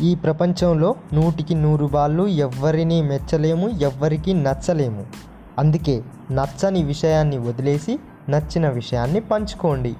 ఈ ప్రపంచంలో నూటికి నూరు వాళ్ళు ఎవ్వరినీ మెచ్చలేము ఎవ్వరికి నచ్చలేము. అందుకే నచ్చని విషయాన్ని వదిలేసి నచ్చిన విషయాన్ని పంచుకోండి.